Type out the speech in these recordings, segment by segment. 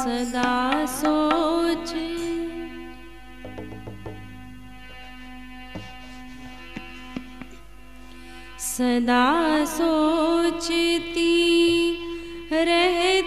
सदा सोच। सदा सोचती रहती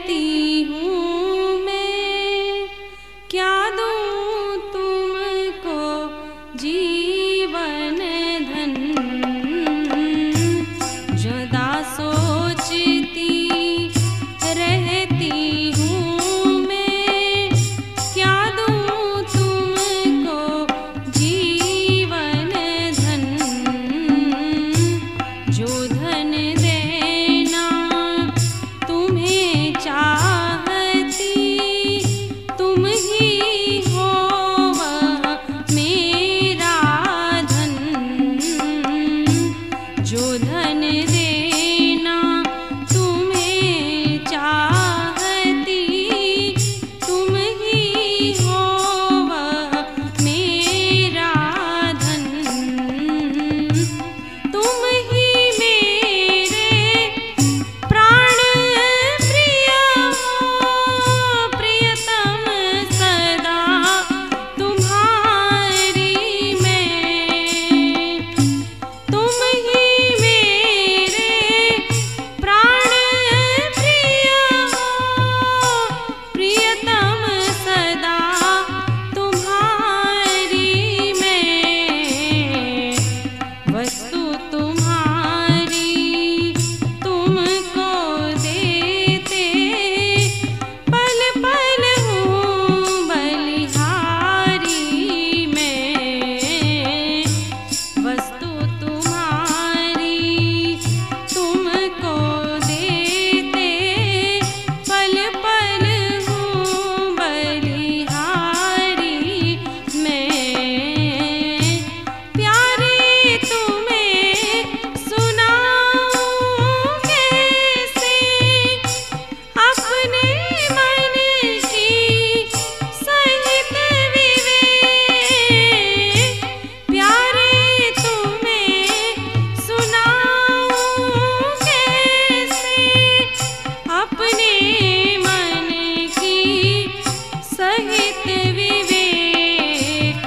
सहित विवेक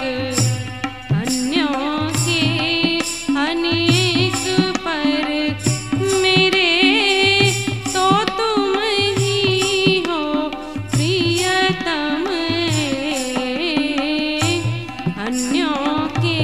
अन्यों के अनेक पर मेरे तो तुम ही हो प्रियतम। अन्यों के